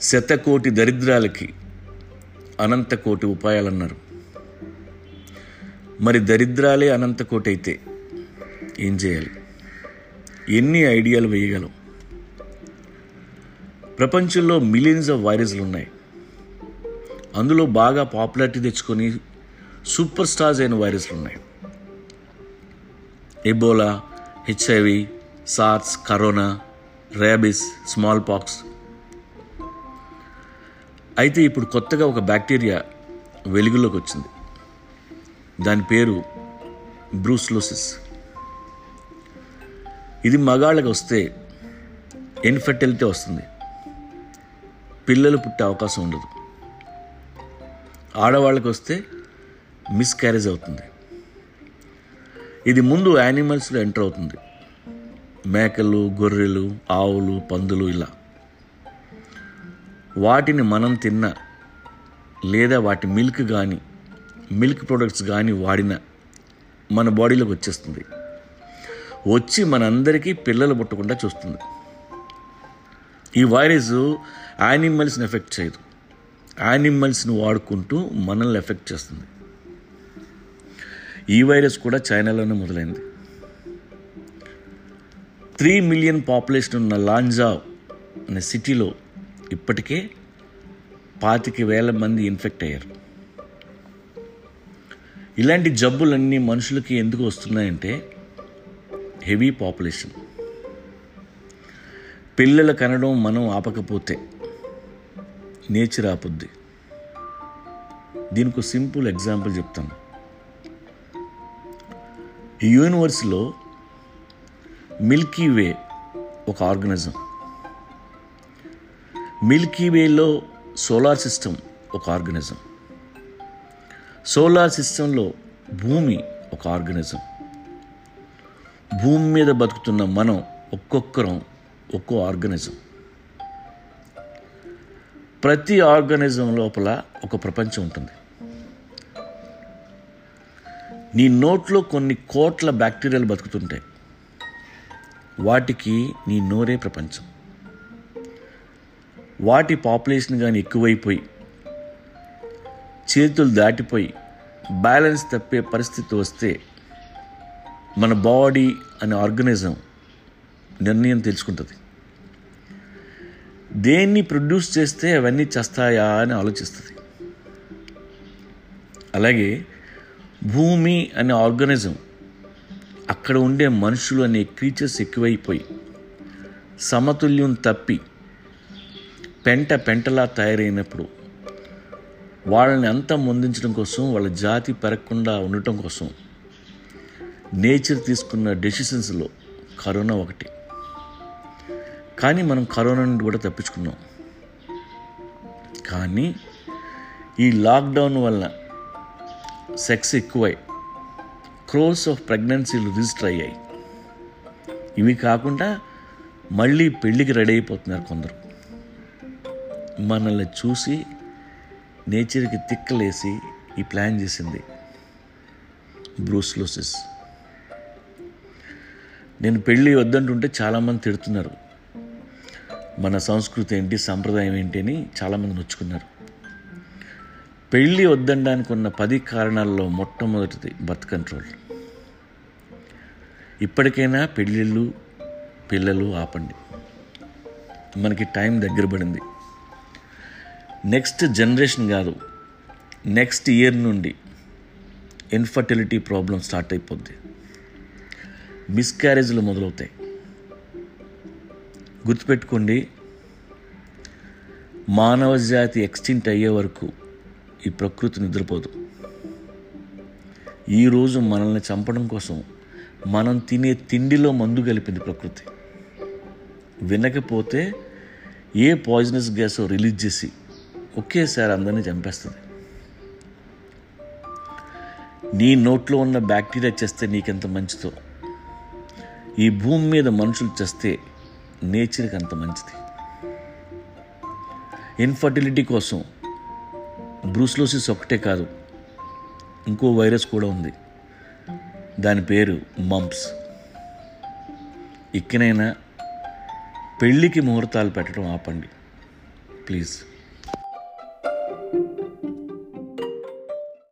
శతకోటి దరిద్రాలకి అనంత కోటి ఉపాయాలు అన్నారు మరి దరిద్రాలే అనంత కోటి అయితే ఏం చేయాలి? ఎన్ని ఐడియాలు వేయగలం? ప్రపంచంలో మిలియన్స్ ఆఫ్ వైరస్లు ఉన్నాయి. అందులో బాగా పాపులారిటీ తెచ్చుకొని సూపర్ స్టార్స్ అయిన వైరస్లు ఉన్నాయి. Ebola HIV SARS corona rabies smallpox అయితే ఇప్పుడు కొత్తగా ఒక బ్యాక్టీరియా వెలుగులోకి వచ్చింది. దాని పేరు బ్రూస్లోసిస్. ఇది మగాళ్ళకి వస్తే ఇన్ఫెర్టిలిటీ వస్తుంది. పిల్లలు పుట్టే అవకాశం ఉండదు. ఆడవాళ్ళకి వస్తే మిస్క్యారేజ్ అవుతుంది. ఇది ముందు యానిమల్స్లో ఎంటర్ అవుతుంది. మేకలు గొర్రెలు ఆవులు పందులు ఇలా. వాటిని మనం తిన్న లేదా వాటి మిల్క్ కానీ మిల్క్ ప్రొడక్ట్స్ కానీ వాడిన మన బాడీలోకి వచ్చేస్తుంది. వచ్చి మనందరికీ పిల్లలు పుట్టకుండా చూస్తుంది. ఈ వైరస్ యానిమల్స్ని ఎఫెక్ట్ చేయదు. యానిమల్స్ని వాడుకుంటూ మనల్ని ఎఫెక్ట్ చేస్తుంది. ఈ వైరస్ కూడా చైనాలోనే మొదలైంది. త్రీ మిలియన్ పాపులేషన్ ఉన్న లాంజావ్ అనే సిటీలో ఇప్పటికే పాతిక వేల మంది ఇన్ఫెక్ట్ అయ్యారు. ఇలాంటి జబ్బులన్నీ మనుషులకి ఎందుకు వస్తున్నాయంటే హెవీ పాపులేషన్. పిల్లలు కనడం మనం ఆపకపోతే నేచర్ ఆపుద్ది. దీనికి సింపుల్ ఎగ్జాంపుల్ చెప్తాను. ఈ యూనివర్స్లో మిల్కీ వే ఒక ఆర్గనిజం. మిల్కీ వేలో సోలార్ సిస్టమ్ ఒక ఆర్గనిజం. సోలార్ సిస్టంలో భూమి ఒక ఆర్గనిజం. భూమి మీద బతుకుతున్న మనం ఒక్కొక్కరం ఒక్కో ఆర్గనిజం. ప్రతి ఆర్గనిజం లోపల ఒక ప్రపంచం ఉంటుంది. నీ నోట్లో కొన్ని కోట్ల బ్యాక్టీరియాలు బతుకుతుంటాయి. వాటికి నీ నోరే ప్రపంచం. వాటి పాపులేషన్ కానీ ఎక్కువైపోయి చేతులు దాటిపోయి బ్యాలెన్స్ తప్పే పరిస్థితి వస్తే మన బాడీ అనే ఆర్గనిజం నిర్ణయం తెలుసుకుంటుంది. దేన్ని ప్రొడ్యూస్ చేస్తే అవన్నీ చేస్తాయా అని ఆలోచిస్తుంది. అలాగే భూమి అనే ఆర్గనిజం అక్కడ ఉండే మనుషులు అనే క్రీచర్స్ ఎక్కువైపోయి సమతుల్యం తప్పి పెంట పెంటలా తయారైనప్పుడు వాళ్ళని అంతా ముందించడం కోసం వాళ్ళ జాతి పెరగకుండా ఉండటం కోసం నేచర్ తీసుకున్న డెసిషన్స్లో కరోనా ఒకటి. కానీ మనం కరోనా నుండి కూడా తప్పించుకున్నాం. కానీ ఈ లాక్డౌన్ వల్ల సెక్స్ ఎక్కువై క్రోర్స్ ఆఫ్ ప్రెగ్నెన్సీలు రిజిస్టర్ అయ్యాయి. ఇవి కాకుండా మళ్ళీ పెళ్ళికి రెడీ అయిపోతున్నారు కొందరు. మనల్ని చూసి నేచర్కి తిక్కలేసి ఈ ప్లాన్ చేసింది. బ్రూస్లోసిస్. నేను పెళ్ళి వద్దంటుంటే చాలామంది తిడుతున్నారు. మన సంస్కృతి ఏంటి సంప్రదాయం ఏంటి అని చాలామంది నొచ్చుకున్నారు. పెళ్ళి వద్దనడానికి ఉన్న పది కారణాల్లో మొట్టమొదటిది బర్త్ కంట్రోల్. ఇప్పటికైనా పెళ్ళిళ్ళు పిల్లలు ఆపండి. మనకి టైం దగ్గర పడింది. నెక్స్ట్ జనరేషన్ కాదు నెక్స్ట్ ఇయర్ నుండి ఇన్ఫర్టిలిటీ ప్రాబ్లం స్టార్ట్ అయిపోద్ది. మిస్క్యారేజ్లు మొదలవుతాయి. గుర్తుపెట్టుకోండి మానవ జాతి ఎక్స్టింట్ అయ్యే వరకు ఈ ప్రకృతి నిద్రపోదు. ఈరోజు మనల్ని చంపడం కోసం మనం తినే తిండిలో మందు కలిపింది ప్రకృతి. వినకపోతే ఏ పాయిజనస్ గ్యాసో రిలీజ్ చేసి ఒకేసారి అందరినీ చంపేస్తుంది. నీ నోట్లో ఉన్న బ్యాక్టీరియా చేస్తే నీకెంత మంచిదో ఈ భూమి మీద మనుషులు చేస్తే నేచర్కి అంత మంచిది. ఇన్ఫర్టిలిటీ కోసం బ్రూస్లోసిస్ ఒకటే కాదు ఇంకో వైరస్ కూడా ఉంది. దాని పేరు మంప్స్ ఇక్కనైనా పెళ్ళికి ముహూర్తాలు పెట్టడం ఆపండి ప్లీజ్.